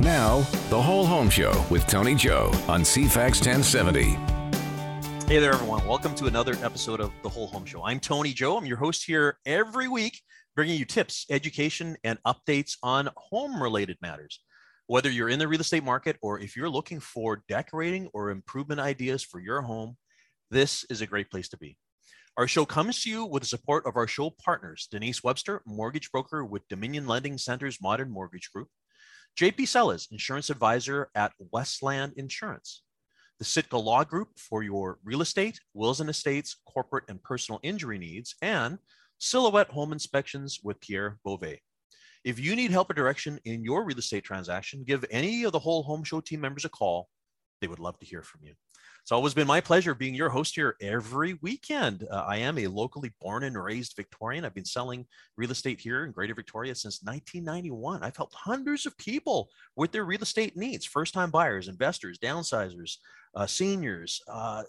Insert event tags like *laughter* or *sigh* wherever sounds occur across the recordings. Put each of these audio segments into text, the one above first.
Now, the whole home show with Tony Joe on CFAX 1070. Hey there, everyone. Welcome to another episode of The Whole Home Show. I'm Tony Joe. I'm your host here every week, bringing you tips, education, and updates on home related matters. Whether you're in the real estate market or if you're looking for decorating or improvement ideas for your home, this is a great place to be. Our show comes to you with the support of our show partners Denise Webster, mortgage broker with Dominion Lending Center's Modern Mortgage Group, JP Sellers, insurance advisor at Westland Insurance, the Sitka Law Group for your real estate, wills and estates, corporate and personal injury needs, and Silhouette Home Inspections with Pierre Beauvais. If you need help or direction in your real estate transaction, give any of the whole home show team members a call. They would love to hear from you. It's always been my pleasure being your host here every weekend. Uh, I am a locally born and raised Victorian. I've been selling real estate here in Greater Victoria since 1991. I've helped hundreds of people with their real estate needs first time buyers, investors, downsizers, uh, seniors, uh,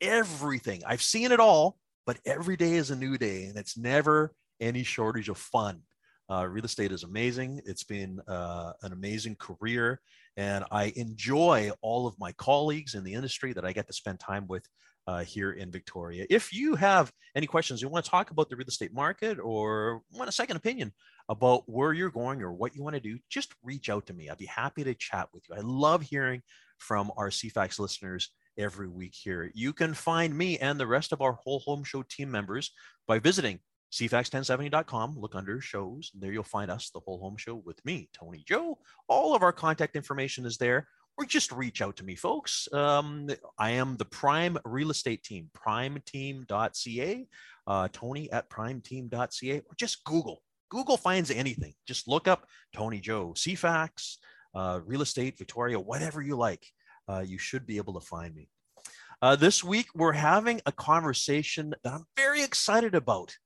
everything. I've seen it all, but every day is a new day and it's never any shortage of fun. Uh, real estate is amazing. It's been uh, an amazing career, and I enjoy all of my colleagues in the industry that I get to spend time with uh, here in Victoria. If you have any questions, you want to talk about the real estate market or want a second opinion about where you're going or what you want to do, just reach out to me. I'd be happy to chat with you. I love hearing from our CFAX listeners every week here. You can find me and the rest of our whole home show team members by visiting cfax1070.com. Look under shows. And there you'll find us, the whole home show with me, Tony Joe. All of our contact information is there. Or just reach out to me, folks. Um, I am the Prime Real Estate Team, primeteam.ca, uh, Tony at primeteam.ca, or just Google. Google finds anything. Just look up Tony Joe, CFAX, uh, Real Estate, Victoria, whatever you like. Uh, you should be able to find me. Uh, this week, we're having a conversation that I'm very excited about.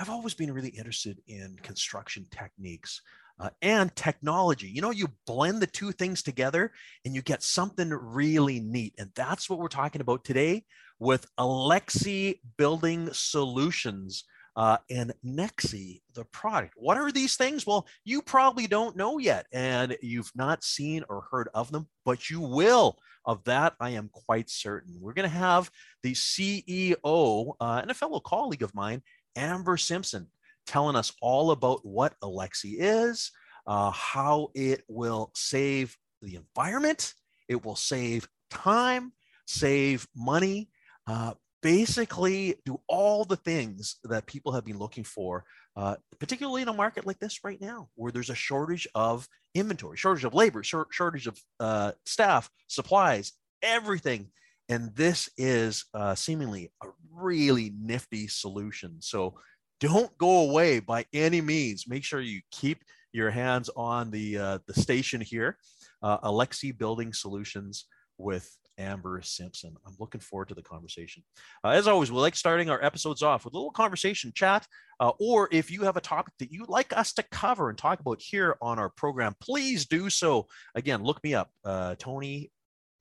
I've always been really interested in construction techniques uh, and technology. You know, you blend the two things together and you get something really neat. And that's what we're talking about today with Alexzi Building Solutions uh, and Nexii, the product. What are these things? Well, you probably don't know yet, and you've not seen or heard of them, but you will. Of that, I am quite certain. We're going to have the CEO uh, and a fellow colleague of mine, Amber Simpson telling us all about what Alexzi is, uh, how it will save the environment, it will save time, save money, uh, basically do all the things that people have been looking for, uh, particularly in a market like this right now, where there's a shortage of inventory, shortage of labor, short, shortage of uh, staff, supplies, everything and this is uh, seemingly a really nifty solution. So don't go away by any means. Make sure you keep your hands on the, uh, the station here, uh, Alexzi Building Solutions with Amber Simpson. I'm looking forward to the conversation. Uh, as always, we like starting our episodes off with a little conversation chat, uh, or if you have a topic that you'd like us to cover and talk about here on our program, please do so. Again, look me up, uh, Tony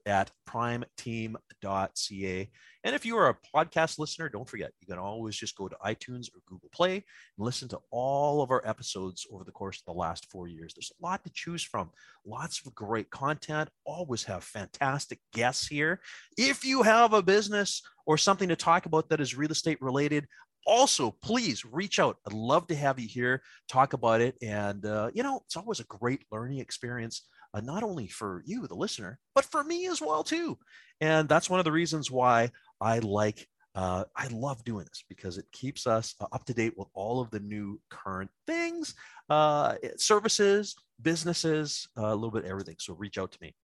at primeteam.ca. And if you are a podcast listener, don't forget, you can always just go to iTunes or Google Play and listen to all of our episodes over the course of the last four years. There's a lot to choose from, lots of great content, always have fantastic guests here. If you have a business or something to talk about that is real estate related, also please reach out i'd love to have you here talk about it and uh, you know it's always a great learning experience uh, not only for you, the listener, but for me as well too. And that's one of the reasons why I like. Uh, I love doing this because it keeps us uh, up to date with all of the new current things, uh, services, businesses, uh, a little bit everything. So reach out to me.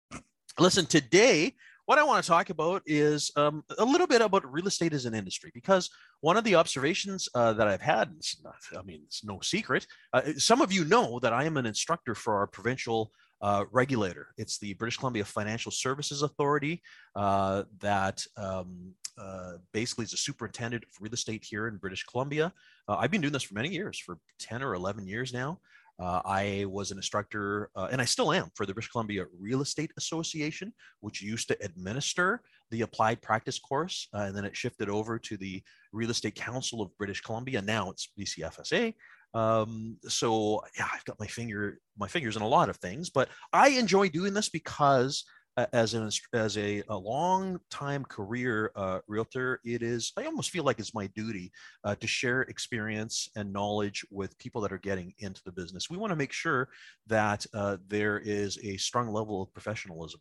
Listen, today what I want to talk about is um, a little bit about real estate as an industry, because one of the observations uh, that I've had, not, I mean, it's no secret. Uh, some of you know that I am an instructor for our provincial uh, regulator. It's the British Columbia Financial Services Authority uh, that um, uh, basically is a superintendent of real estate here in British Columbia. Uh, I've been doing this for many years, for 10 or 11 years now. Uh, I was an instructor, uh, and I still am, for the British Columbia Real Estate Association, which used to administer the applied practice course. And then it shifted over to the Real Estate Council of British Columbia. Now it's BCFSA. Um, so yeah, I've got my finger, my fingers in a lot of things, but I enjoy doing this because uh, as an as a, a long time career uh, realtor, it is I almost feel like it's my duty uh, to share experience and knowledge with people that are getting into the business. We want to make sure that uh, there is a strong level of professionalism.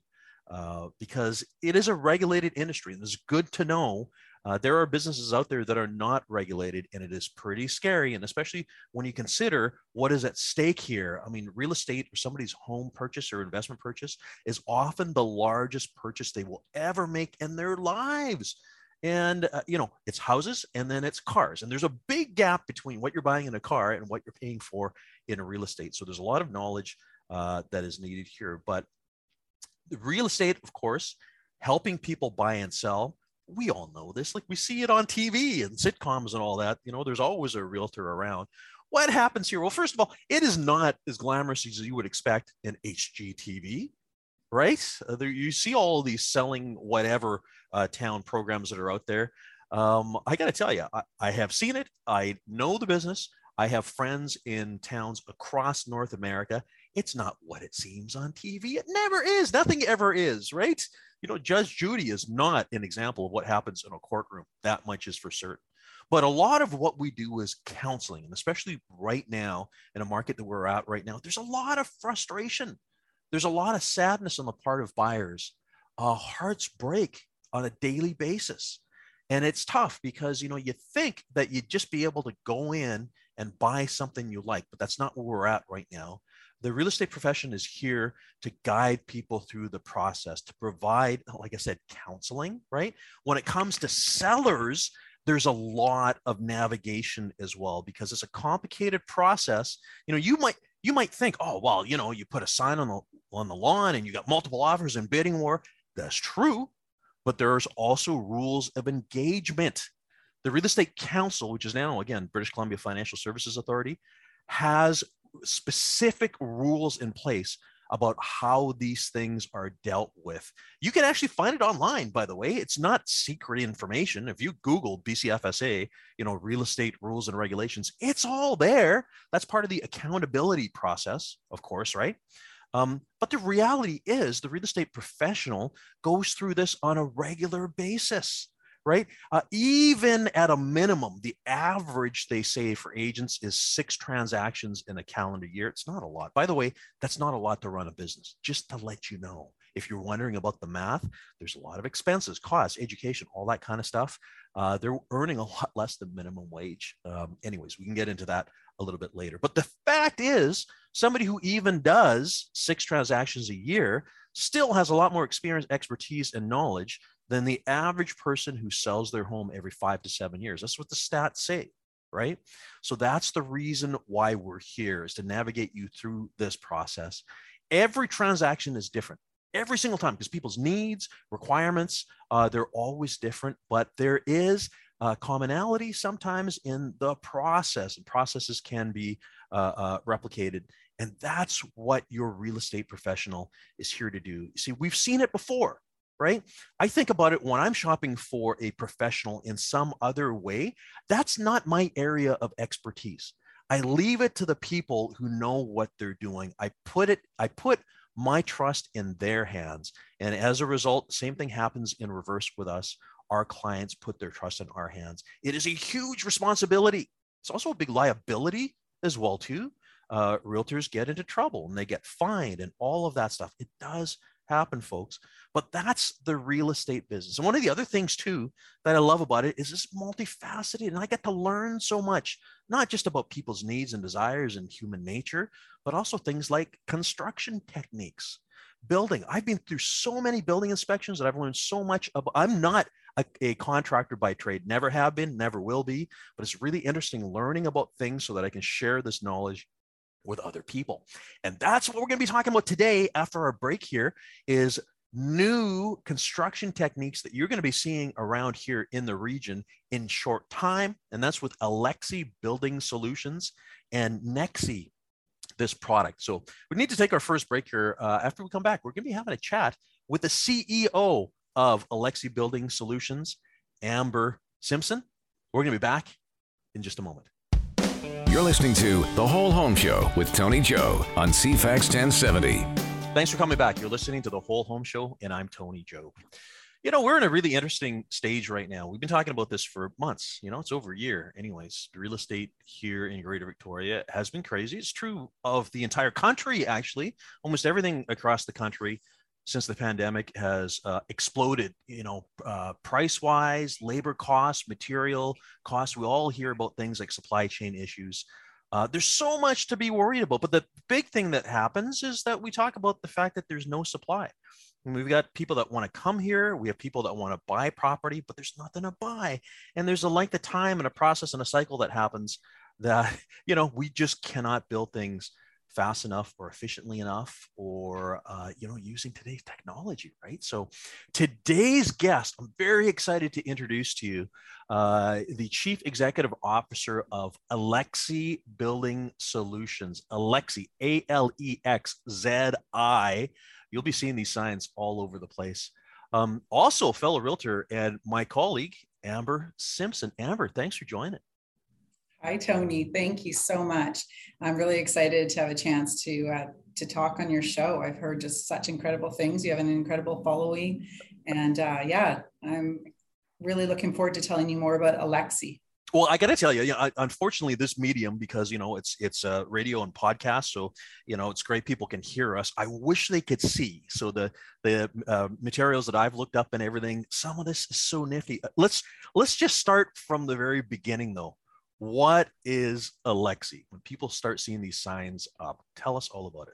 Uh, because it is a regulated industry and it's good to know uh, there are businesses out there that are not regulated, and it is pretty scary. And especially when you consider what is at stake here. I mean, real estate or somebody's home purchase or investment purchase is often the largest purchase they will ever make in their lives. And, uh, you know, it's houses and then it's cars. And there's a big gap between what you're buying in a car and what you're paying for in real estate. So there's a lot of knowledge uh, that is needed here. But real estate, of course, helping people buy and sell we all know this. Like we see it on TV and sitcoms and all that. You know, there's always a realtor around. What happens here? Well, first of all, it is not as glamorous as you would expect in HGTV, right? Uh, there, you see all these selling whatever uh, town programs that are out there. Um, I got to tell you, I, I have seen it. I know the business. I have friends in towns across North America. It's not what it seems on TV. It never is. Nothing ever is, right? you know, Judge Judy is not an example of what happens in a courtroom. That much is for certain. But a lot of what we do is counseling, and especially right now in a market that we're at right now, there's a lot of frustration. There's a lot of sadness on the part of buyers. Uh, hearts break on a daily basis. And it's tough because you know you think that you'd just be able to go in and buy something you like, but that's not where we're at right now the real estate profession is here to guide people through the process, to provide, like I said, counseling, right? When it comes to sellers, there's a lot of navigation as well because it's a complicated process. You know, you might you might think, oh well, you know, you put a sign on the on the lawn and you got multiple offers and bidding war. That's true, but there's also rules of engagement. The Real Estate Council, which is now again British Columbia Financial Services Authority, has specific rules in place about how these things are dealt with. You can actually find it online, by the way. It's not secret information. If you Google BCFSA, you know, real estate rules and regulations, it's all there. That's part of the accountability process, of course, right? Um, but the reality is, the real estate professional goes through this on a regular basis right? Uh, even at a minimum, the average they say for agents is six transactions in a calendar year. It's not a lot. By the way, that's not a lot to run a business, just to let you know. If you're wondering about the math, there's a lot of expenses, costs, education, all that kind of stuff. Uh, they're earning a lot less than minimum wage. Um, anyways, we can get into that a little bit later. But the fact is, somebody who even does six transactions a year still has a lot more experience, expertise, and knowledge than the average person who sells their home every five to seven years. That's what the stats say, right? So that's the reason why we're here is to navigate you through this process. Every transaction is different every single time because people's needs, requirements, uh, they're always different, but there is uh, commonality sometimes in the process, and processes can be uh, uh, replicated. And that's what your real estate professional is here to do. See, we've seen it before right? I think about it when I'm shopping for a professional in some other way, that's not my area of expertise. I leave it to the people who know what they're doing. I put it, I put my trust in their hands. And as a result, same thing happens in reverse with us. Our clients put their trust in our hands. It is a huge responsibility. It's also a big liability as well, too. Uh, realtors get into trouble and they get fined and all of that stuff. It does happen, folks. But that's the real estate business. And one of the other things, too, that I love about it is it's multifaceted. And I get to learn so much, not just about people's needs and desires and human nature, but also things like construction techniques, building. I've been through so many building inspections that I've learned so much about. I'm not a, a, contractor by trade, never have been, never will be, but it's really interesting learning about things so that I can share this knowledge with other people. And that's what we're going to be talking about today after our break here is new construction techniques that you're going to be seeing around here in the region in short time. And that's with Alexzi Building Solutions and Nexii, this product. So we need to take our first break here. Uh, after we come back, we're going to be having a chat with the CEO of Alexzi Building Solutions, Amber Simpson. We're going to be back in just a moment. You're listening to The Whole Home Show with Tony Joe on CFAX 1070. Thanks for coming back. You're listening to The Whole Home Show, and I'm Tony Joe. You know, we're in a really interesting stage right now. We've been talking about this for months. You know, it's over a year, anyways. Real estate here in Greater Victoria has been crazy. It's true of the entire country, actually. Almost everything across the country since the pandemic has uh, exploded, you know, uh, price wise, labor costs, material costs. We all hear about things like supply chain issues. Uh, there's so much to be worried about. But the big thing that happens is that we talk about the fact that there's no supply. And we've got people that want to come here. We have people that want to buy property, but there's nothing to buy. And there's a length of time and a process and a cycle that happens that, *laughs* you know, we just cannot build things fast enough or efficiently enough or uh, you know using today's technology right? So today's guest i'm very excited to introduce to you uh, the chief executive officer of alexzi building solutions alexzi a-l-e-x-z-i you'll be seeing these signs all over the place. Um, also fellow realtor and my colleague amber simpson. Amber thanks for joining Hi, Tony. Thank you so much. I'm really excited to have a chance to uh, to talk on your show. I've heard just such incredible things. You have an incredible following, and uh, yeah, I'm really looking forward to telling you more about Alexzi. Well, I got to tell you, you know, unfortunately, this medium because you know it's it's uh, radio and podcast, so you know it's great people can hear us. I wish they could see. So the the uh, materials that I've looked up and everything, some of this is so nifty. Let's let's just start from the very beginning, though what is Alexzi? When people start seeing these signs up, tell us all about it.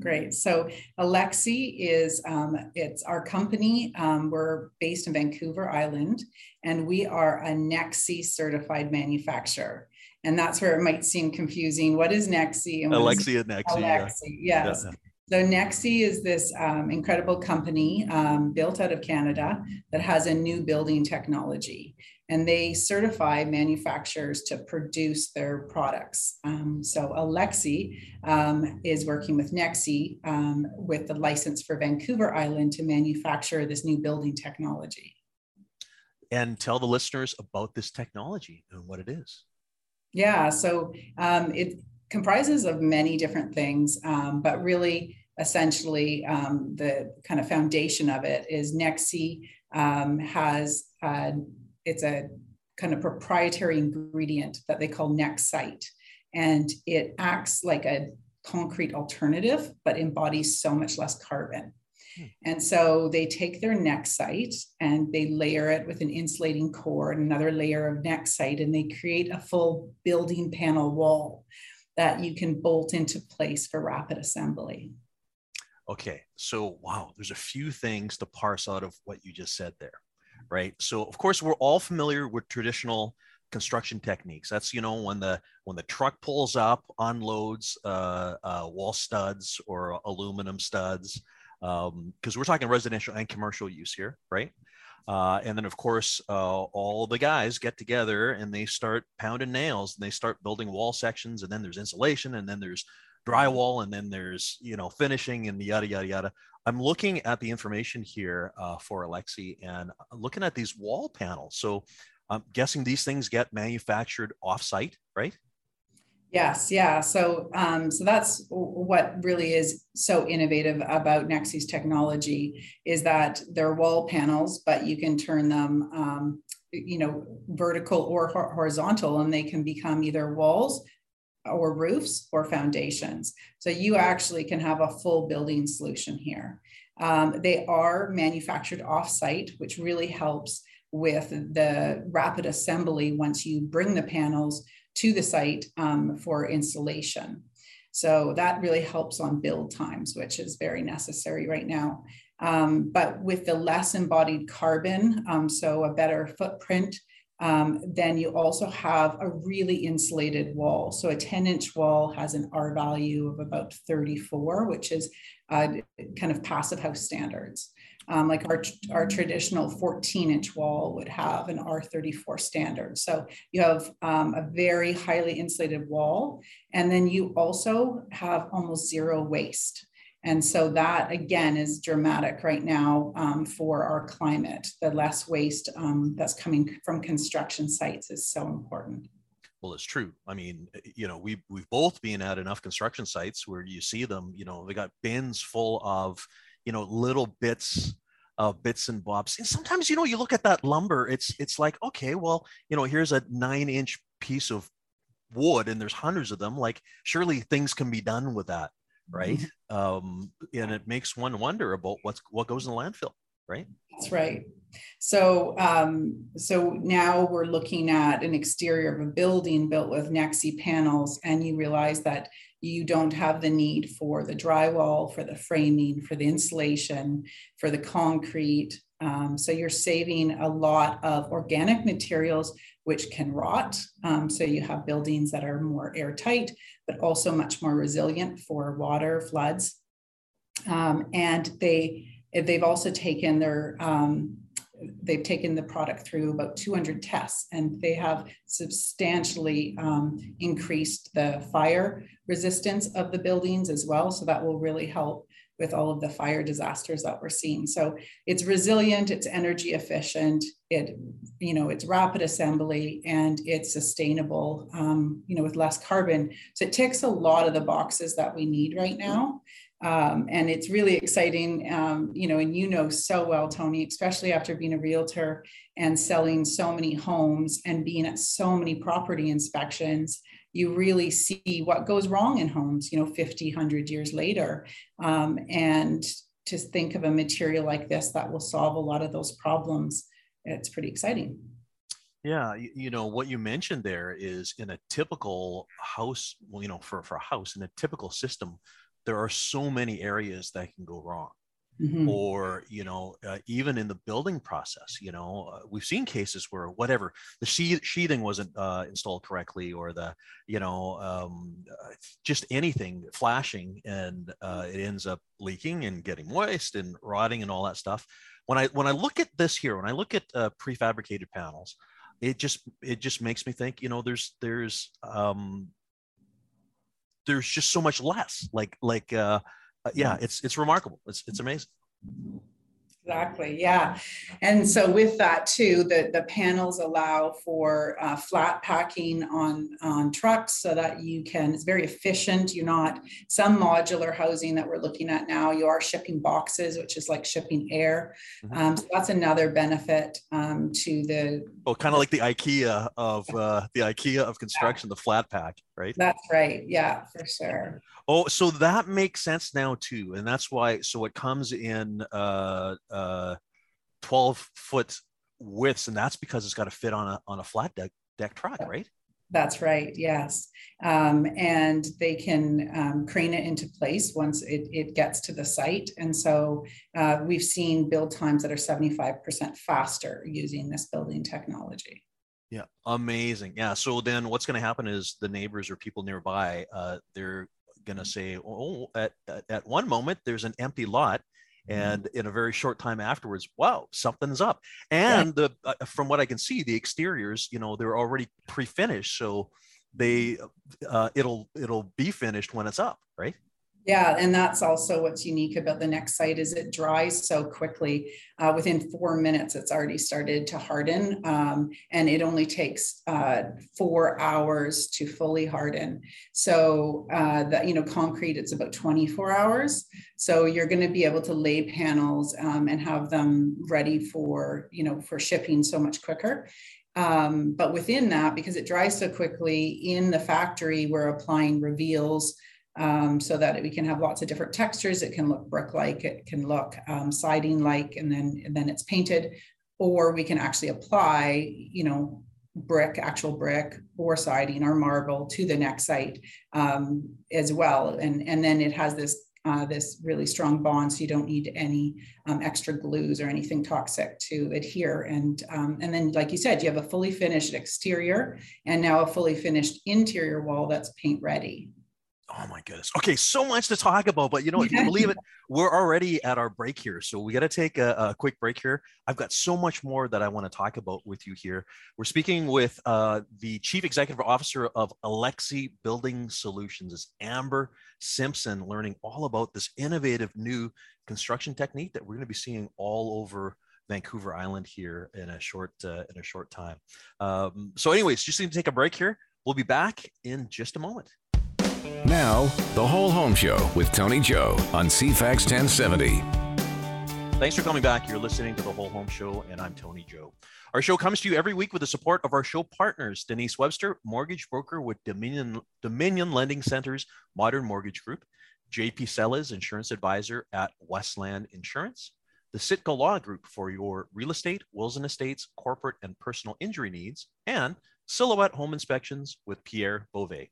Great. So Alexzi is um, it's our company. Um, we're based in Vancouver Island, and we are a Nexii certified manufacturer. And that's where it might seem confusing. What is Nexii? And Alexzi and Nexii. Alexzi, yeah. yes. Yeah. So Nexii is this um, incredible company um, built out of Canada that has a new building technology and they certify manufacturers to produce their products. Um, so Alexzi um, is working with Nexii um, with the license for Vancouver Island to manufacture this new building technology. And tell the listeners about this technology and what it is. Yeah, so um, it comprises of many different things, um, but really essentially um, the kind of foundation of it is Nexii has uh, it's a kind of proprietary ingredient that they call Nexite. And it acts like a concrete alternative, but embodies so much less carbon. Hmm. And so they take their Nexite and they layer it with an insulating core and another layer of Nexite, and they create a full building panel wall that you can bolt into place for rapid assembly. Okay, so wow, there's a few things to parse out of what you just said there right? So of course we're all familiar with traditional construction techniques. That's you know when the when the truck pulls up, unloads uh, uh, wall studs or aluminum studs, because um, we're talking residential and commercial use here, right? Uh, and then of course uh, all the guys get together and they start pounding nails and they start building wall sections and then there's insulation and then there's drywall and then there's you know finishing and yada yada yada I'm looking at the information here uh, for Alexzi and looking at these wall panels. So I'm guessing these things get manufactured offsite, right? Yes, yeah. So, um, so that's what really is so innovative about Nexii's technology is that they're wall panels, but you can turn them, um, you know, vertical or horizontal, and they can become either walls or roofs or foundations. So you actually can have a full building solution here. Um, they are manufactured off-site, which really helps with the rapid assembly once you bring the panels to the site um, for installation. So that really helps on build times, which is very necessary right now. Um, but with the less embodied carbon, um, so a better footprint, um, then you also have a really insulated wall. So a 10 inch wall has an R value of about 34, which is uh, kind of passive house standards. Um, like our, our traditional 14 inch wall would have an R34 standard. So you have um, a very highly insulated wall. And then you also have almost zero waste. And so that again is dramatic right now um, for our climate. The less waste um, that's coming from construction sites is so important. well it's true i mean you know we we've both been at enough construction sites where you see them you know they got bins full of you know little bits of bits and bobs. And sometimes you know you look at that lumber it's it's like okay well you know here's a nine inch piece of wood and there's hundreds of them. Like surely things can be done with that right? Mm-hmm. um and it makes one wonder about what's what goes in the landfill right that's right so um so now we're looking at an exterior of a building built with nexii panels and you realize that you don't have the need for the drywall for the framing for the insulation for the concrete um, so you're saving a lot of organic materials which can rot. Um, so you have buildings that are more airtight, but also much more resilient for water floods. Um, and they they've also taken their um, they've taken the product through about 200 tests and they have substantially um, increased the fire resistance of the buildings as well so that will really help with all of the fire disasters that we're seeing. So it's resilient, it's energy efficient, it you know it's rapid assembly and it's sustainable, um, you know, with less carbon. So it ticks a lot of the boxes that we need right now. Um, and it's really exciting, um, you know, and you know so well, Tony, especially after being a realtor and selling so many homes and being at so many property inspections you really see what goes wrong in homes, you know, 50, 100 years later. Um, and to think of a material like this that will solve a lot of those problems, it's pretty exciting. Yeah, you, you, know what you mentioned there is in a typical house, well, you know, for for a house in a typical system, there are so many areas that can go wrong mm-hmm. or you know uh, even in the building process you know uh, we've seen cases where whatever the sheathing wasn't uh, installed correctly or the you know um, uh, just anything flashing and uh, it ends up leaking and getting moist and rotting and all that stuff when i when i look at this here when i look at uh, prefabricated panels it just it just makes me think you know there's there's um there's just so much less like like uh uh, yeah, it's it's remarkable. It's it's amazing. Exactly. Yeah. And so with that too, the, the panels allow for uh, flat packing on, on trucks so that you can, it's very efficient. You're not some modular housing that we're looking at now. You are shipping boxes, which is like shipping air. Mm-hmm. Um, so that's another benefit um, to the. Well, kind of like the IKEA of uh, the IKEA of construction, yeah. the flat pack, right? That's right. Yeah, for sure. Oh, so that makes sense now too, and that's why. So it comes in uh, uh, twelve foot widths, and that's because it's got to fit on a on a flat deck deck truck, right? That's right. Yes, um, and they can um, crane it into place once it, it gets to the site, and so uh, we've seen build times that are seventy five percent faster using this building technology. Yeah, amazing. Yeah. So then, what's going to happen is the neighbors or people nearby, uh, they're going to say, oh, at, at one moment, there's an empty lot. Mm-hmm. And in a very short time afterwards, wow, something's up. And the uh, from what I can see, the exteriors, you know, they're already pre-finished, so they uh, it'll it'll be finished when it's up, right? Yeah, and that's also what's unique about the Nexite is it dries so quickly. Uh, within four minutes, it's already started to harden, um, and it only takes uh, four hours to fully harden. So uh, that you know, concrete it's about 24 hours. So you're going to be able to lay panels um, and have them ready for you know for shipping so much quicker. Um, but within that, because it dries so quickly in the factory, we're applying reveals um, so that we can have lots of different textures. It can look brick-like, it can look um, siding-like, and then and then it's painted. Or we can actually apply, you know, brick, actual brick, or siding or marble to the Nexite um, as well. And and then it has this uh, this really strong bond, so you don't need any um, extra glues or anything toxic to adhere. And um, and then, like you said, you have a fully finished exterior and now a fully finished interior wall that's paint ready. Oh my goodness. Okay, so much to talk about, but you know, if you believe it, *laughs* we're already at our break here. So we got to take a, a, quick break here. I've got so much more that I want to talk about with you here. We're speaking with uh, the Chief Executive Officer of Alexzi Building Solutions, is Amber Simpson, learning all about this innovative new construction technique that we're going to be seeing all over Vancouver Island here in a short uh, in a short time. Um, so, anyways, just need to take a break here. We'll be back in just a moment. Now, the whole home show with Tony Joe on CFAX 1070. Thanks for coming back. You're listening to the Whole Home Show, and I'm Tony Joe. Our show comes to you every week with the support of our show partners Denise Webster, mortgage broker with Dominion, Dominion Lending Center's Modern Mortgage Group, JP Sellers, insurance advisor at Westland Insurance, the Sitka Law Group for your real estate, wills and estates, corporate and personal injury needs, and Silhouette Home Inspections with Pierre Beauvais.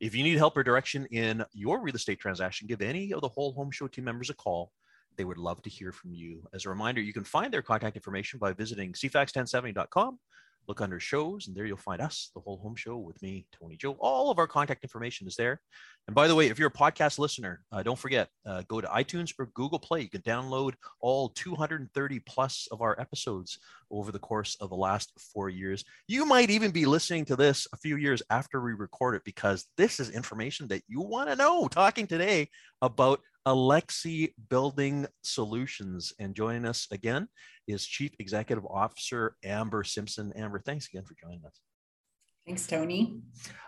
If you need help or direction in your real estate transaction, give any of the Whole Home Show team members a call they would love to hear from you. As a reminder, you can find their contact information by visiting cfax1070.com. Look under shows, and there you'll find us, the whole home show with me, Tony Joe. All of our contact information is there. And by the way, if you're a podcast listener, uh, don't forget, uh, go to iTunes or Google Play. You can download all 230 plus of our episodes over the course of the last four years. You might even be listening to this a few years after we record it because this is information that you want to know. Talking today about Alexzi Building Solutions. And joining us again is Chief Executive Officer Amber Simpson. Amber, thanks again for joining us. Thanks, Tony.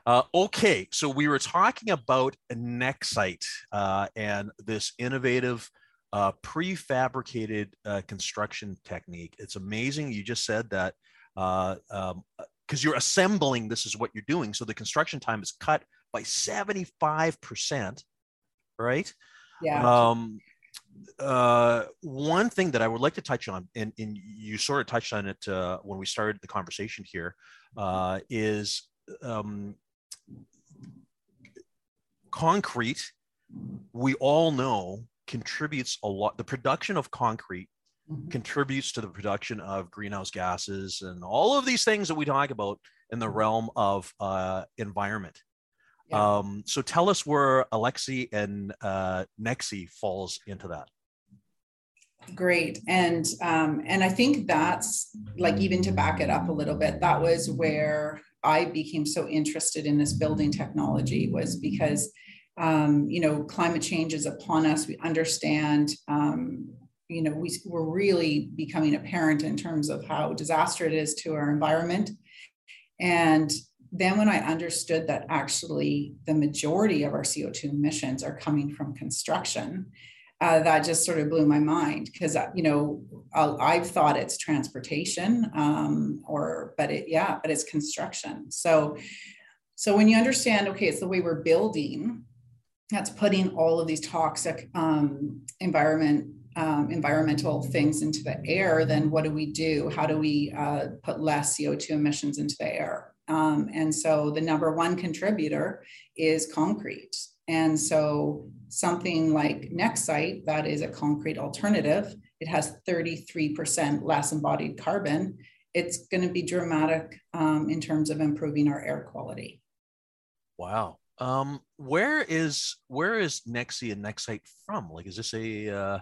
Uh, okay, so we were talking about Nexite uh, and this innovative uh, prefabricated uh, construction technique. It's amazing. You just said that because uh, um, you're assembling, this is what you're doing. So the construction time is cut by 75%, right? Yeah. Um, uh, one thing that I would like to touch on, and, and you sort of touched on it uh, when we started the conversation here, uh, is um, concrete. We all know contributes a lot. The production of concrete mm-hmm. contributes to the production of greenhouse gases and all of these things that we talk about in the realm of uh, environment. Yeah. Um, so tell us where Alexzi and uh, Nexii falls into that. Great, and um, and I think that's like even to back it up a little bit. That was where I became so interested in this building technology was because um, you know climate change is upon us. We understand. Um, you know, we, we're really becoming apparent in terms of how disaster it is to our environment. And then when I understood that actually the majority of our CO2 emissions are coming from construction, uh, that just sort of blew my mind because uh, you know i have thought it's transportation um, or but it yeah but it's construction. So so when you understand okay it's the way we're building that's putting all of these toxic um, environment um, environmental things into the air then what do we do? How do we uh, put less co2 emissions into the air um, and so the number one contributor is concrete. And so something like Nexite, that is a concrete alternative, it has 33% less embodied carbon. It's going to be dramatic um, in terms of improving our air quality. Wow. Um, where is where is Nexii and Nexite from? Like, is this a uh,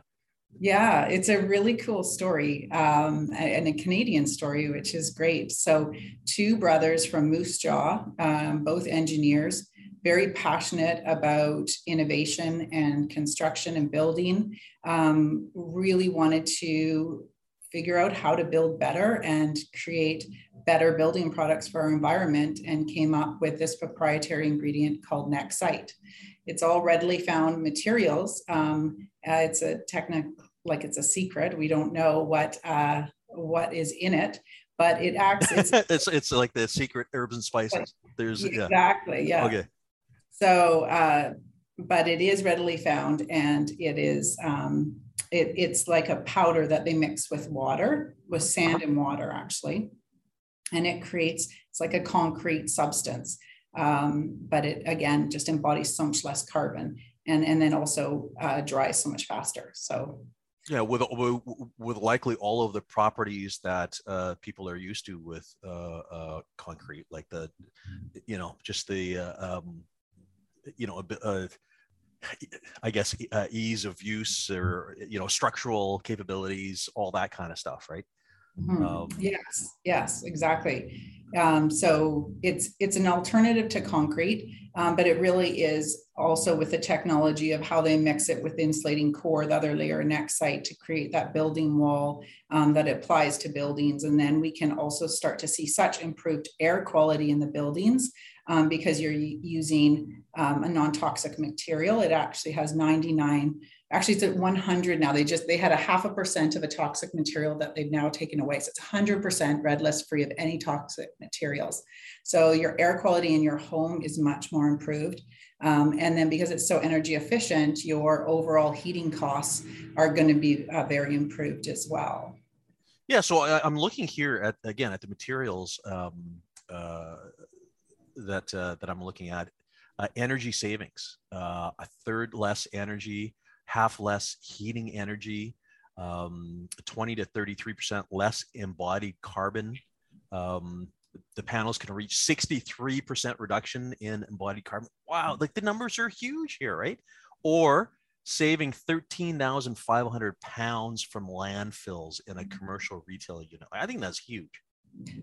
yeah, it's a really cool story um, and a Canadian story, which is great. So, two brothers from Moose Jaw, um, both engineers, very passionate about innovation and construction and building, um, really wanted to figure out how to build better and create better building products for our environment and came up with this proprietary ingredient called Nexite. It's all readily found materials. Um, uh, it's a technical, like it's a secret. We don't know what uh, what is in it, but it acts. It's, *laughs* it's, it's like the secret herbs and spices. There's exactly yeah. yeah. Okay. So, uh, but it is readily found, and it is um, it, it's like a powder that they mix with water, with sand and water actually, and it creates it's like a concrete substance um, but it again just embodies so much less carbon and and then also uh, dries so much faster so yeah with with likely all of the properties that uh, people are used to with uh, uh concrete like the you know just the uh, um, you know a bit I guess uh, ease of use or you know structural capabilities, all that kind of stuff, right? Mm-hmm. Um, yes, yes, exactly. Um, so it's it's an alternative to concrete, um, but it really is also with the technology of how they mix it with insulating core, the other layer Nexite to create that building wall um, that applies to buildings. And then we can also start to see such improved air quality in the buildings um, because you're using um, a non-toxic material. It actually has 99, actually it's at 100 now. They just, they had a half a percent of a toxic material that they've now taken away. So it's 100% red list free of any toxic materials. So your air quality in your home is much more improved. Um, and then because it's so energy efficient, your overall heating costs are going to be uh, very improved as well. Yeah, so I, am looking here at again at the materials um, uh, that uh, that I'm looking at. Uh, energy savings, uh, a third less energy, half less heating energy, um, 20 to 33 percent less embodied carbon. Um, the panels can reach 63% reduction in embodied carbon. Wow, like the numbers are huge here, right? Or saving 13,500 pounds from landfills in a commercial retail unit. I think that's huge.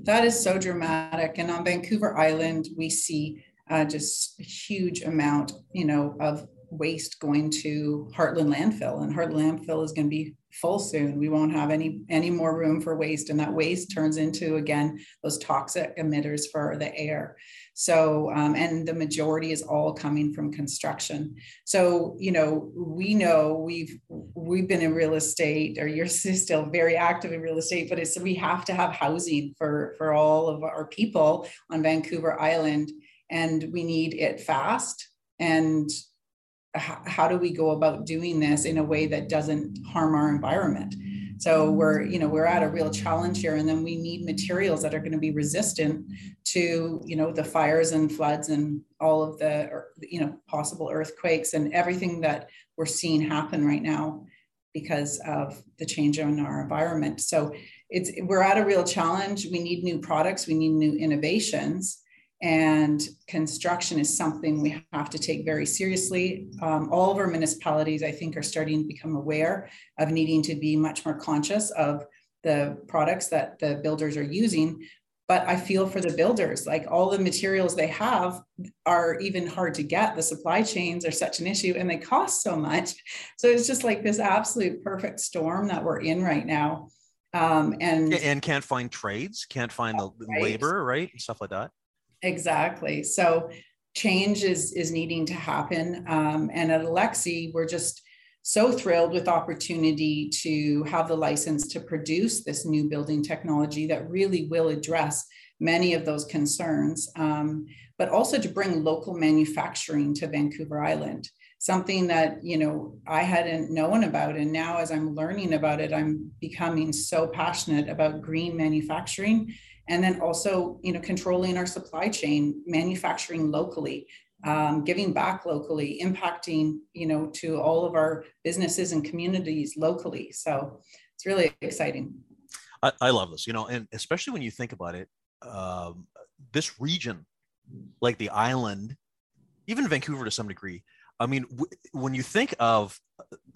That is so dramatic. And on Vancouver Island, we see uh, just a huge amount, you know, of waste going to Hartland landfill, and Hartland landfill is going to be full soon. We won't have any any more room for waste, and that waste turns into again those toxic emitters for the air. So, um, and the majority is all coming from construction. So, you know, we know we've we've been in real estate, or you're *laughs* still very active in real estate, but it's we have to have housing for for all of our people on Vancouver Island, and we need it fast and how do we go about doing this in a way that doesn't harm our environment? So we're you know we're at a real challenge here and then we need materials that are going to be resistant to you know the fires and floods and all of the you know possible earthquakes and everything that we're seeing happen right now because of the change in our environment. So it's we're at a real challenge. We need new products. We need new innovations and construction is something we have to take very seriously. Um, all of our municipalities, I think, are starting to become aware of needing to be much more conscious of the products that the builders are using. But I feel for the builders, like all the materials they have are even hard to get. The supply chains are such an issue and they cost so much. So it's just like this absolute perfect storm that we're in right now. Um, and and can't find trades, can't find the right. labor, right? And stuff like that. Exactly. So change is is needing to happen. Um, and at Alexzi, we're just so thrilled with opportunity to have the license to produce this new building technology that really will address many of those concerns, um, but also to bring local manufacturing to Vancouver Island. Something that you know I hadn't known about, and now as I'm learning about it, I'm becoming so passionate about green manufacturing and then also you know controlling our supply chain manufacturing locally um, giving back locally impacting you know to all of our businesses and communities locally. So it's really exciting. I, I love this you know and especially when you think about it um, this region like the island even vancouver to some degree i mean w- when you think of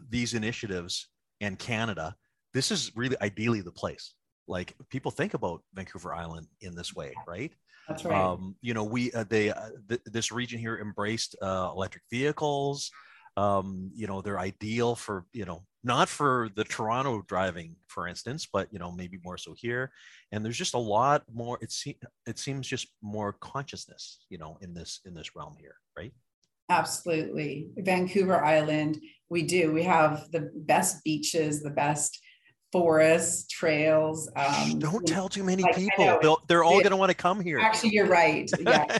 these initiatives and canada this is really ideally the place like people think about Vancouver Island in this way, right? That's right. Um, you know, we uh, they uh, th- this region here embraced uh, electric vehicles. Um, you know, they're ideal for you know not for the Toronto driving, for instance, but you know maybe more so here. And there's just a lot more. It seems it seems just more consciousness, you know, in this in this realm here, right? Absolutely, Vancouver Island. We do. We have the best beaches, the best forests, trails. Um, Don't tell too many like, people. they are all going to want to come here. Actually, you're right. *laughs* Yeah,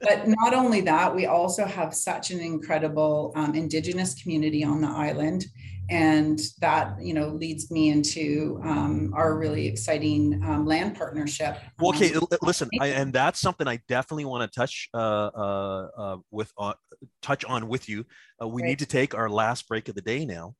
But not only that, we also have such an incredible um, Indigenous community on the island. And that, you know, leads me into um, our really exciting um, land partnership. Well, okay, um, listen, I, and that's something I definitely want to touch uh, uh, uh, with uh, touch on with you. Uh, we right. need to take our last break of the day now.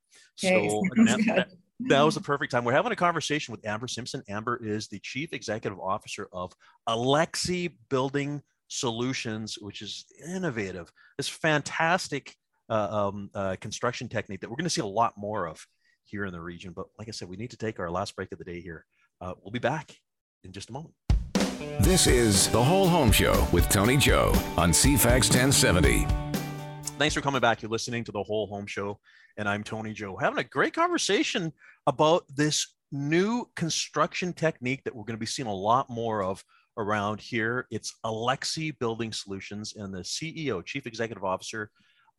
Okay, so *laughs* now, that was the perfect time. We're having a conversation with Amber Simpson. Amber is the Chief Executive Officer of Alexzi Building Solutions, which is innovative. This fantastic uh, um, uh, construction technique that we're going to see a lot more of here in the region. But like I said, we need to take our last break of the day here. Uh, we'll be back in just a moment. This is the Whole Home Show with Tony Joe on CFAX 1070. Thanks for coming back. You're listening to the Whole Home Show, and I'm Tony Joe. Having a great conversation about this new construction technique that we're going to be seeing a lot more of around here. It's Alexzi Building Solutions and the CEO, Chief Executive Officer,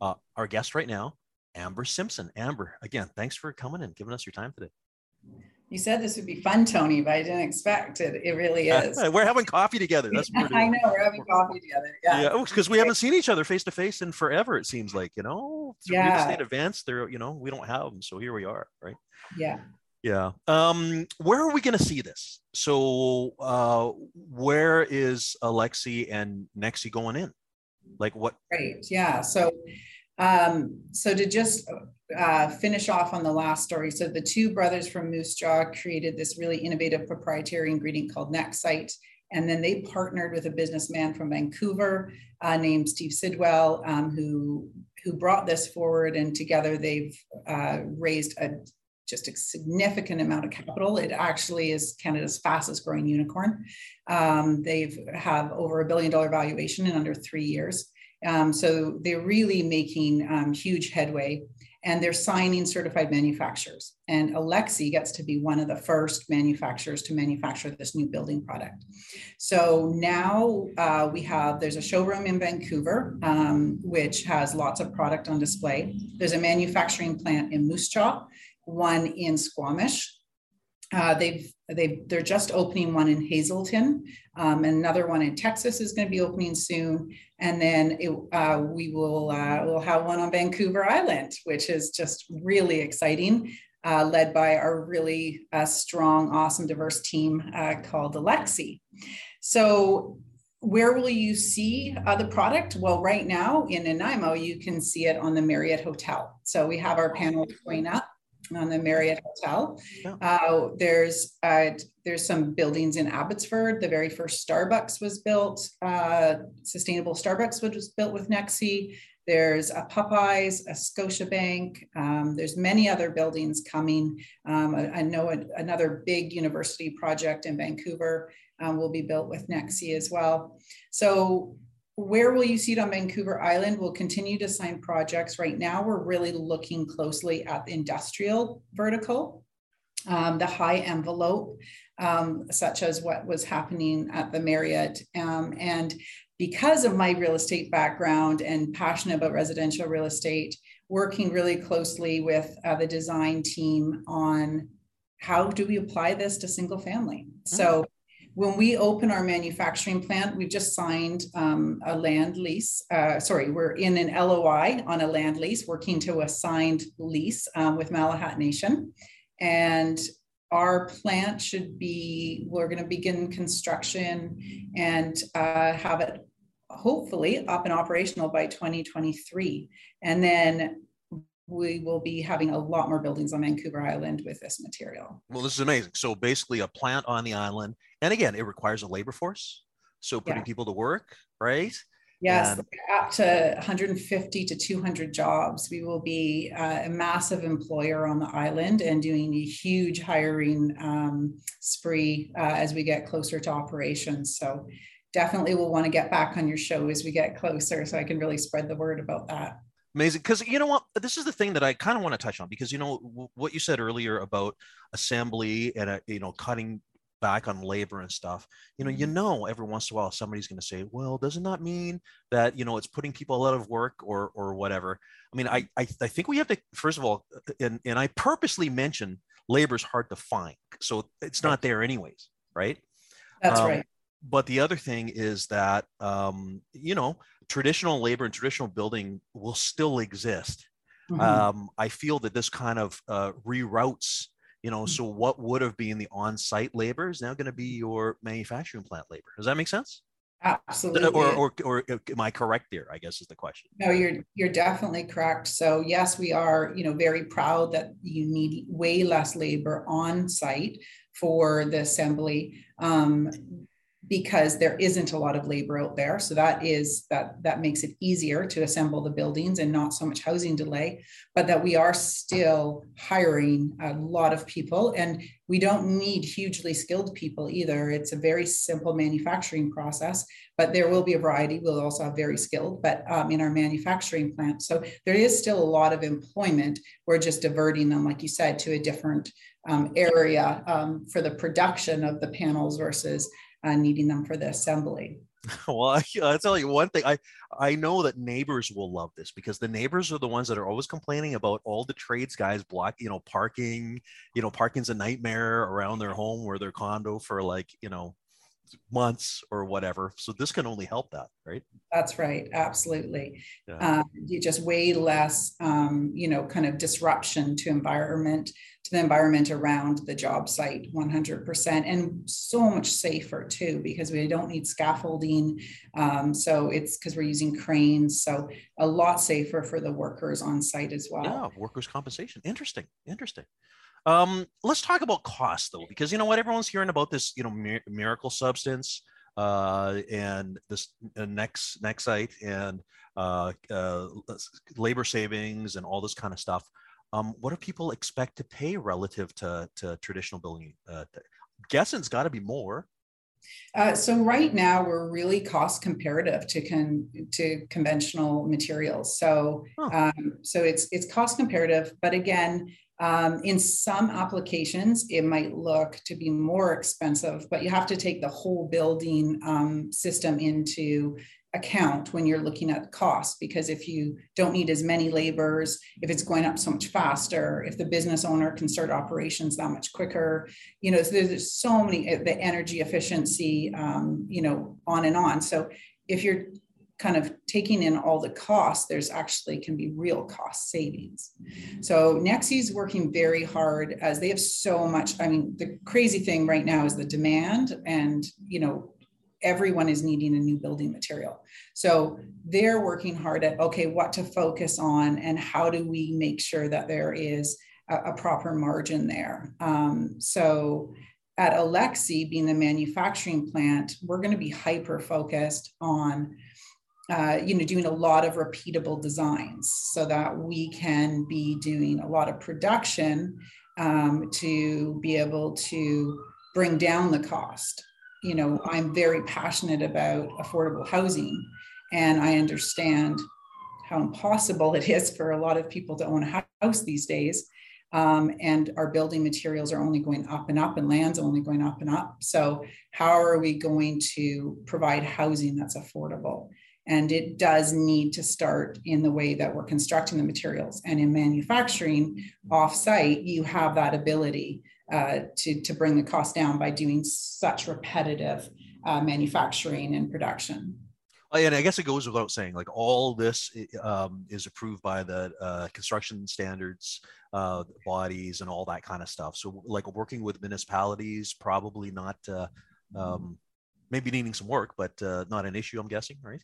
uh, our guest right now, Amber Simpson. Amber, again, thanks for coming and giving us your time today. You said this would be fun, Tony, but I didn't expect it. It really *laughs* is. we're having coffee together. That's *laughs* I know we're having coffee together. Yeah, yeah, because we haven't seen each other face to face in forever. It seems like you know, yeah. real estate events. There, you know, we don't have them, so here we are, right? Yeah. Yeah. Um, where are we going to see this? So, uh, where is Alexzi and Nexii going in? Like what? Right. Yeah. So, um, so to just uh, finish off on the last story, so the two brothers from Moose Jaw created this really innovative proprietary ingredient called Nexite. And then they partnered with a businessman from Vancouver uh, named Steve Sidwell, um, who who brought this forward. And together they've uh, raised a just a significant amount of capital. It actually is Canada's fastest growing unicorn. Um, they've have over a billion dollar valuation in under three years. Um, so they're really making um, huge headway and they're signing certified manufacturers. And Alexzi gets to be one of the first manufacturers to manufacture this new building product. So now uh, we have, there's a showroom in Vancouver, um, which has lots of product on display. There's a manufacturing plant in Moose Jaw one in Squamish. Uh, they've they they're just opening one in Hazelton. Um, another one in Texas is going to be opening soon, and then it, uh, we will uh, we'll have one on Vancouver Island, which is just really exciting. Uh, led by our really uh, strong, awesome, diverse team uh, called Alexzi. So where will you see uh, the product? Well, right now in Nanaimo, you can see it on the Marriott Hotel. So we have our panels going up on the Marriott Hotel. Yeah. Uh, there's uh, there's some buildings in Abbotsford. The very first Starbucks was built. Uh, sustainable Starbucks was built with Nexii. There's a Popeyes, a Scotiabank. Um, there's many other buildings coming. Um, I, I, know a, another big university project in Vancouver um, will be built with Nexii as well. So where will you see it on Vancouver Island? We'll continue to sign projects. Right now, we're really looking closely at the industrial vertical, um, the high envelope, um, such as what was happening at the Marriott. Um, and because of my real estate background and passionate about residential real estate, working really closely with uh, the design team on how do we apply this to single family. Mm-hmm. So when we open our manufacturing plant, we've just signed um, a land lease. Uh, sorry, we're in an LOI on a land lease, working to a signed lease um, with Malahat Nation. And our plant should be, we're going to begin construction and uh, have it hopefully up and operational by 2023. And then we will be having a lot more buildings on Vancouver Island with this material. Well, this is amazing. So basically a plant on the island. And again, it requires a labor force. So putting yeah. people to work, right? Yes, and- up to 150 to 200 jobs. We will be uh, a massive employer on the island and doing a huge hiring um, spree uh, as we get closer to operations. So definitely we'll want to get back on your show as we get closer so I can really spread the word about that. Amazing. Because you know what? This is the thing that I kind of want to touch on because, you know, w- what you said earlier about assembly and, uh, you know, cutting back on labor and stuff you know you mm-hmm. know every once in a while somebody's going to say well doesn't that mean that you know it's putting people out of work or or whatever i mean i i, I think we have to first of all uh, and and i purposely mention labor is hard to find so it's not there anyways right that's um, right but the other thing is that um, you know traditional labor and traditional building will still exist. Mm-hmm. Um, I feel that this kind of uh, reroutes, you know, so what would have been the on-site labor is now going to be your manufacturing plant labor. Does that make sense? Absolutely. Or, or, or am I correct there? I guess is the question. No, you're you're definitely correct. So yes, we are, you know, very proud that you need way less labor on site for the assembly. Um, because there isn't a lot of labor out there. So that is that that makes it easier to assemble the buildings and not so much housing delay but that we are still hiring a lot of people. And we don't need hugely skilled people either. It's a very simple manufacturing process but there will be a variety. We'll also have very skilled but um, in our manufacturing plant. So there is still a lot of employment. We're just diverting them like you said to a different um, area um, for the production of the panels versus uh, needing them for the assembly. *laughs* well, I, will tell you one thing. I I know that neighbors will love this because the neighbors are the ones that are always complaining about all the trades guys block, you know, parking. You know, parking's a nightmare around their home or their condo for like you know months or whatever. So this can only help that, right? That's right. Absolutely. Yeah. Um, you just way less, um, you know, kind of disruption to environment, to the environment around the job site 100% and so much safer too, because we don't need scaffolding. Um, so it's because we're using cranes. So a lot safer for the workers on site as well. Yeah. Workers compensation. Interesting. Interesting. Um, let's talk about cost though, because you know what, everyone's hearing about this, you know, mir- miracle substance uh, and this uh, next site and uh, uh, labor savings and all this kind of stuff. Um, what do people expect to pay relative to, to traditional building? Uh, guessing it's got to be more. Uh, so right now we're really cost comparative to con- to conventional materials. So oh. um, so it's it's cost comparative, but again, um, in some applications, it might look to be more expensive, but you have to take the whole building um, system into account when you're looking at cost because if you don't need as many laborers if it's going up so much faster if the business owner can start operations that much quicker you know so there's so many the energy efficiency um, you know on and on so if you're kind of taking in all the costs, there's actually can be real cost savings. So Nexii is working very hard as they have so much. I mean, the crazy thing right now is the demand, and you know, everyone is needing a new building material. So they're working hard at okay, what to focus on, and how do we make sure that there is a, a proper margin there. Um, so at Alexzi, being the manufacturing plant, we're going to be hyper focused on uh, you know, doing a lot of repeatable designs so that we can be doing a lot of production um, to be able to bring down the cost. You know, I'm very passionate about affordable housing, and I understand how impossible it is for a lot of people to own a house these days. Um, and our building materials are only going up and up, and land's only going up and up. So, how are we going to provide housing that's affordable? And it does need to start in the way that we're constructing the materials. And in manufacturing offsite, you have that ability uh, to, to bring the cost down by doing such repetitive uh, manufacturing and production. And I guess it goes without saying, like all this um, is approved by the uh, construction standards uh, bodies and all that kind of stuff. So, like working with municipalities, probably not, uh, um, maybe needing some work, but uh, not an issue, I'm guessing, right?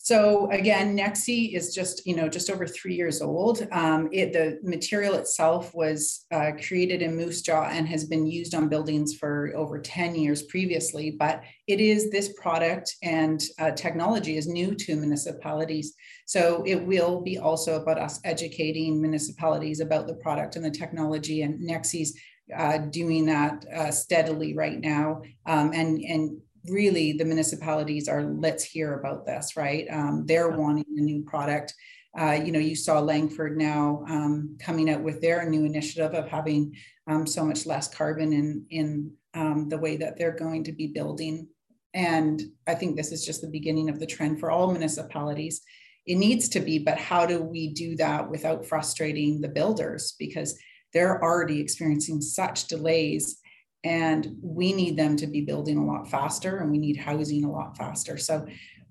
So again, Nexii is just you know just over three years old. Um, it, the material itself was uh, created in Moose Jaw and has been used on buildings for over ten years previously. But it is this product and uh, technology is new to municipalities. So it will be also about us educating municipalities about the product and the technology. And Nexii's uh, doing that uh, steadily right now, um, and and really the municipalities are let's hear about this right? Um, they're wanting a new product. Uh, you know you saw langford now um, coming out with their new initiative of having um, so much less carbon in in um, the way that they're going to be building. And i think this is just the beginning of the trend for all municipalities. It needs to be but how do we do that without frustrating the builders? Because they're already experiencing such delays and we need them to be building a lot faster and we need housing a lot faster. So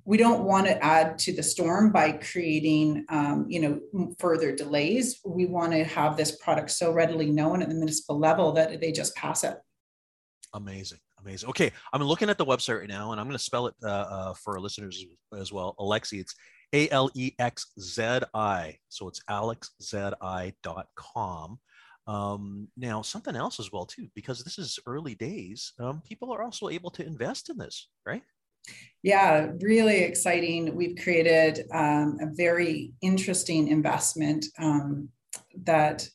we don't want to add to the storm by creating um, you know further delays. We want to have this product so readily known at the municipal level that they just pass it. Amazing amazing. Okay i'm looking at the website right now and i'm going to spell it uh, uh, for our listeners as well. Alexzi it's a-l-e-x-z-i so it's alexzi.com um, now, something else as well too, because this is early days. Um, people are also able to invest in this, right? Yeah, really exciting. We've created um, a very interesting investment um, that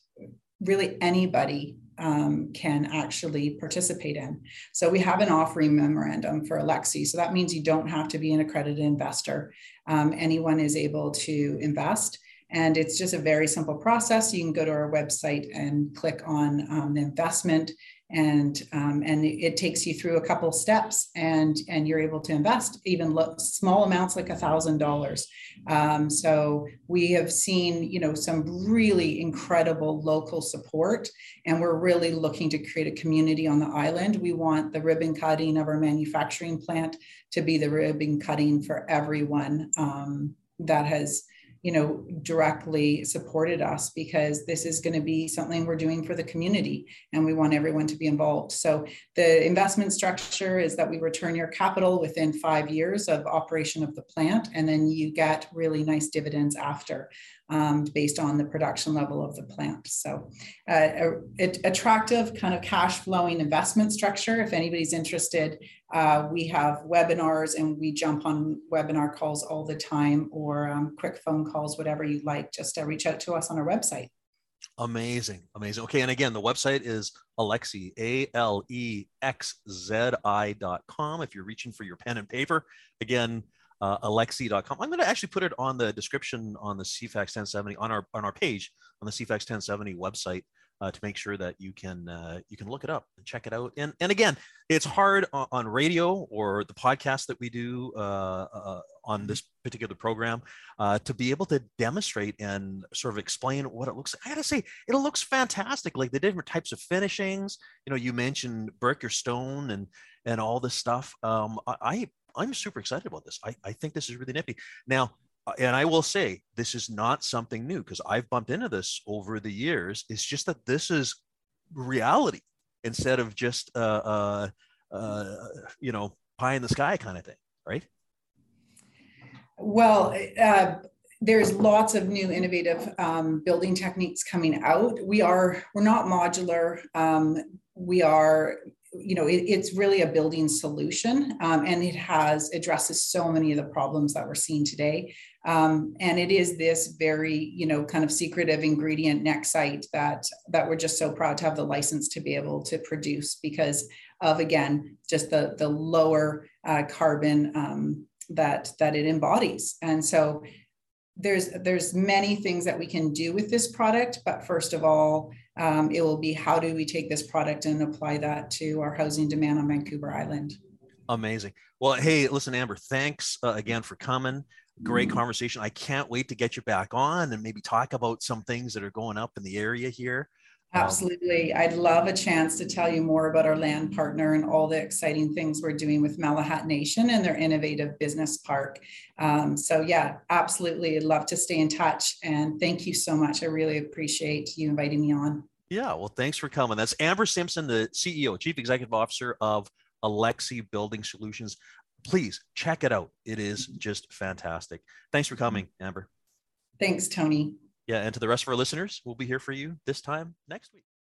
really anybody um, can actually participate in. So we have an offering memorandum for Alexzi. So that means you don't have to be an accredited investor. Um, anyone is able to invest. And it's just a very simple process. You can go to our website and click on um, the investment and um, and it takes you through a couple steps and and you're able to invest even lo- small amounts like a thousand dollars um, so we have seen you know some really incredible local support and we're really looking to create a community on the island we want the ribbon cutting of our manufacturing plant to be the ribbon cutting for everyone um, that has you know directly supported us because this is going to be something we're doing for the community and we want everyone to be involved. So the investment structure is that we return your capital within five years of operation of the plant and then you get really nice dividends after um, based on the production level of the plant. So, uh, a, a, attractive kind of cash flowing investment structure. If anybody's interested, uh, we have webinars and we jump on webinar calls all the time or um, quick phone calls, whatever you like. Just uh, reach out to us on our website. Amazing, amazing. Okay, and again, the website is Alexzi, A L E X Z I dot com. If you're reaching for your pen and paper, again, uh, alexzi.com. I'm going to actually put it on the description on the CFAX 1070 on our on our page on the CFAX 1070 website uh, to make sure that you can uh, you can look it up and check it out. And and again, it's hard on, on radio or the podcast that we do uh, uh, on this particular program uh, to be able to demonstrate and sort of explain what it looks like. I gotta say, it looks fantastic. Like the different types of finishings. You know, you mentioned brick or stone and and all this stuff. Um, I I'm super excited about this. I, I think this is really nifty. Now, uh, and I will say this is not something new because I've bumped into this over the years. It's just that this is reality instead of just uh, uh, uh, you know pie in the sky kind of thing, right? Well, uh, there's lots of new innovative um, building techniques coming out. We are we're not modular. Um, we are you know, it, it's really a building solution um, and it has addresses so many of the problems that we're seeing today. Um, and it is this very, you know, kind of secretive ingredient Nexite that that we're just so proud to have the license to be able to produce because of again just the the lower uh, carbon um, that that it embodies. And so there's there's many things that we can do with this product, but first of all, um, it will be how do we take this product and apply that to our housing demand on Vancouver Island. Amazing. Well, hey, listen, Amber, thanks uh, again for coming. Great mm-hmm. conversation. I can't wait to get you back on and maybe talk about some things that are going up in the area here. Absolutely. I'd love a chance to tell you more about our land partner and all the exciting things we're doing with Malahat Nation and their innovative business park. Um, so, yeah, absolutely. I'd love to stay in touch. And thank you so much. I really appreciate you inviting me on. Yeah, well, thanks for coming. That's Amber Simpson, the CEO, Chief Executive Officer of Alexzi Building Solutions. Please check it out. It is just fantastic. Thanks for coming, Amber. Thanks, Tony. Yeah, and to the rest of our listeners, we'll be here for you this time next week.